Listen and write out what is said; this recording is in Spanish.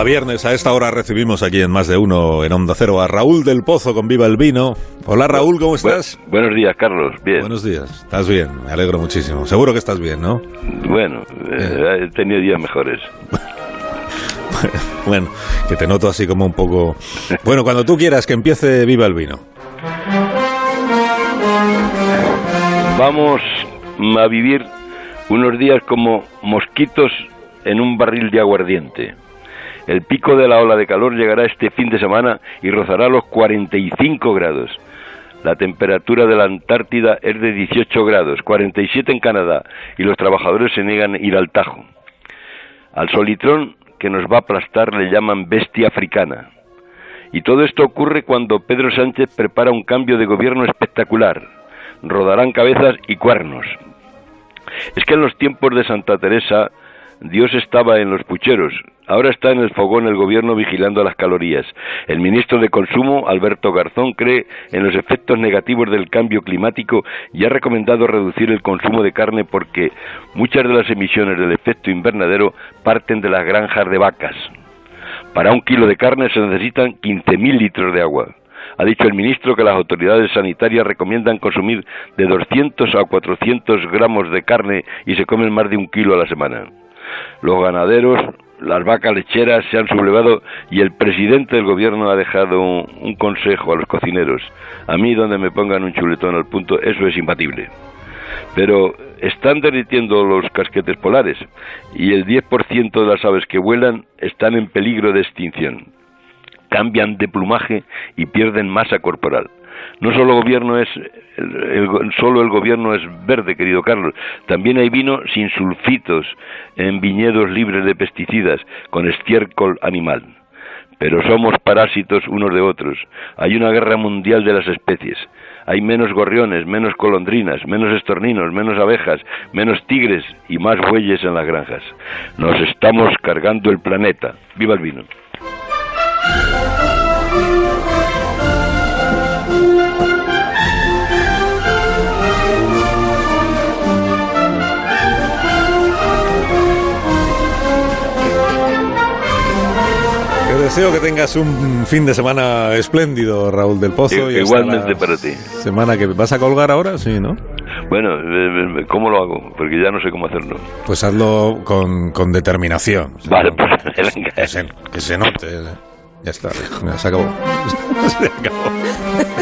cada viernes a esta hora recibimos aquí en Más de Uno en Onda Cero a Raúl del Pozo con Viva el Vino. Hola Raúl, ¿cómo estás? buenos días, Carlos. Bien. Buenos días. Estás bien, me alegro muchísimo. Seguro que estás bien, ¿no? Bueno, eh, he tenido días mejores. bueno, que te noto así como un poco... Bueno, cuando tú quieras que empiece Viva el Vino. Vamos a vivir unos días como mosquitos en un barril de aguardiente. El pico de la ola de calor llegará este fin de semana y rozará los 45 grados. La temperatura de la Antártida es de 18 grados, 47 en Canadá, y los trabajadores se niegan a ir al Tajo. Al solitrón que nos va a aplastar le llaman bestia africana. Y todo esto ocurre cuando Pedro Sánchez prepara un cambio de gobierno espectacular. Rodarán cabezas y cuernos. Es que en los tiempos de Santa Teresa Dios estaba en los pucheros, ahora está en el fogón el gobierno vigilando las calorías. El ministro de Consumo, Alberto Garzón, cree en los efectos negativos del cambio climático y ha recomendado reducir el consumo de carne porque muchas de las emisiones del efecto invernadero parten de las granjas de vacas. Para un kilo de carne se necesitan 15.000 litros de agua. Ha dicho el ministro que las autoridades sanitarias recomiendan consumir de 200 a 400 gramos de carne y se comen más de un kilo a la semana. Los ganaderos, las vacas lecheras se han sublevado y el presidente del gobierno ha dejado un, consejo a los cocineros. A mí donde me pongan un chuletón al punto, eso es imbatible. Pero están derritiendo los casquetes polares y el 10% de las aves que vuelan están en peligro de extinción. Cambian de plumaje y pierden masa corporal no solo gobierno es solo el gobierno es verde, querido Carlos, también hay vino sin sulfitos en viñedos libres de pesticidas con estiércol animal. Pero somos parásitos unos de otros. Hay una guerra mundial de las especies. Hay menos gorriones, menos colondrinas, menos estorninos, menos abejas, menos tigres y más bueyes en las granjas. Nos estamos cargando el planeta. ¡Viva el vino! Deseo que tengas un fin de semana espléndido, Raúl del Pozo. igualmente para ti. Semana que vas a colgar ahora, sí, ¿no? Bueno, eh, eh, ¿cómo lo hago? Porque ya no sé cómo hacerlo. Pues hazlo con, con determinación. vale, pues venga. Que se, que se note. Ya está, se acabó. se acabó.